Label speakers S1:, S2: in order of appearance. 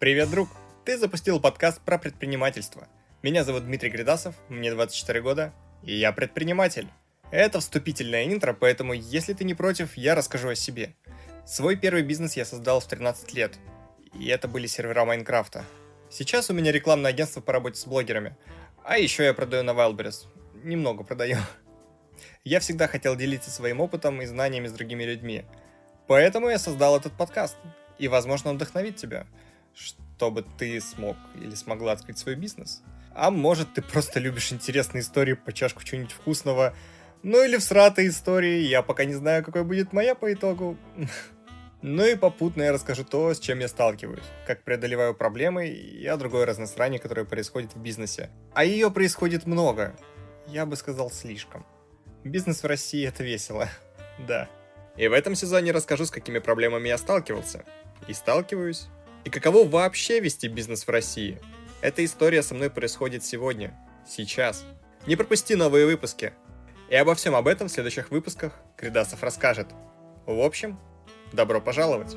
S1: Привет, друг! Ты запустил подкаст про предпринимательство. Меня зовут Дмитрий Гридасов, мне 24 года, и я предприниматель. Это вступительное интро, поэтому если ты не против, я расскажу о себе. Свой первый бизнес я создал в 13 лет, и это были сервера Майнкрафта. Сейчас у меня рекламное агентство по работе с блогерами, а еще я продаю на Wildberries. Немного продаю. Я всегда хотел делиться своим опытом и знаниями с другими людьми. Поэтому я создал этот подкаст. И, возможно, он вдохновит тебя, чтобы ты смог или смогла открыть свой бизнес. А может, ты просто любишь интересные истории по чашку чего-нибудь вкусного. Ну или всратые истории. Я пока не знаю, какой будет моя по итогу. Ну и попутно я расскажу то, с чем я сталкиваюсь, как преодолеваю проблемы и о другой разнострании, которое происходит в бизнесе. А ее происходит много. Я бы сказал, слишком. Бизнес в России это весело. да. И в этом сезоне расскажу, с какими проблемами я сталкивался. И сталкиваюсь. И каково вообще вести бизнес в России. Эта история со мной происходит сегодня. Сейчас. Не пропусти новые выпуски. И обо всем об этом в следующих выпусках Кридасов расскажет. В общем, добро пожаловать!